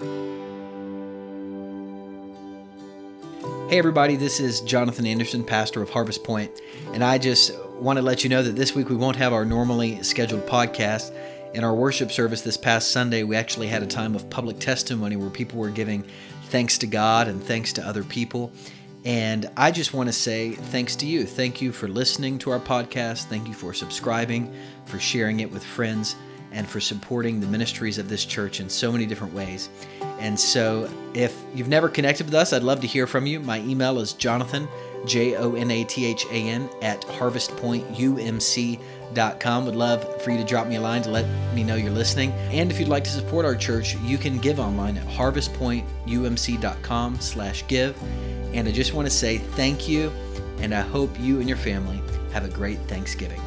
Hey, everybody, this is Jonathan Anderson, pastor of Harvest Point, and I just want to let you know that this week we won't have our normally scheduled podcast. In our worship service this past Sunday, we actually had a time of public testimony where people were giving thanks to God and thanks to other people. And I just want to say thanks to you. Thank you for listening to our podcast. Thank you for subscribing, for sharing it with friends, and for supporting the ministries of this church in so many different ways. And so, if you've never connected with us, I'd love to hear from you. My email is jonathan, J O N A T H A N, at harvestpointumc.com. Would love for you to drop me a line to let me know you're listening. And if you'd like to support our church, you can give online at harvestpointumc.com slash give. And I just want to say thank you, and I hope you and your family have a great Thanksgiving.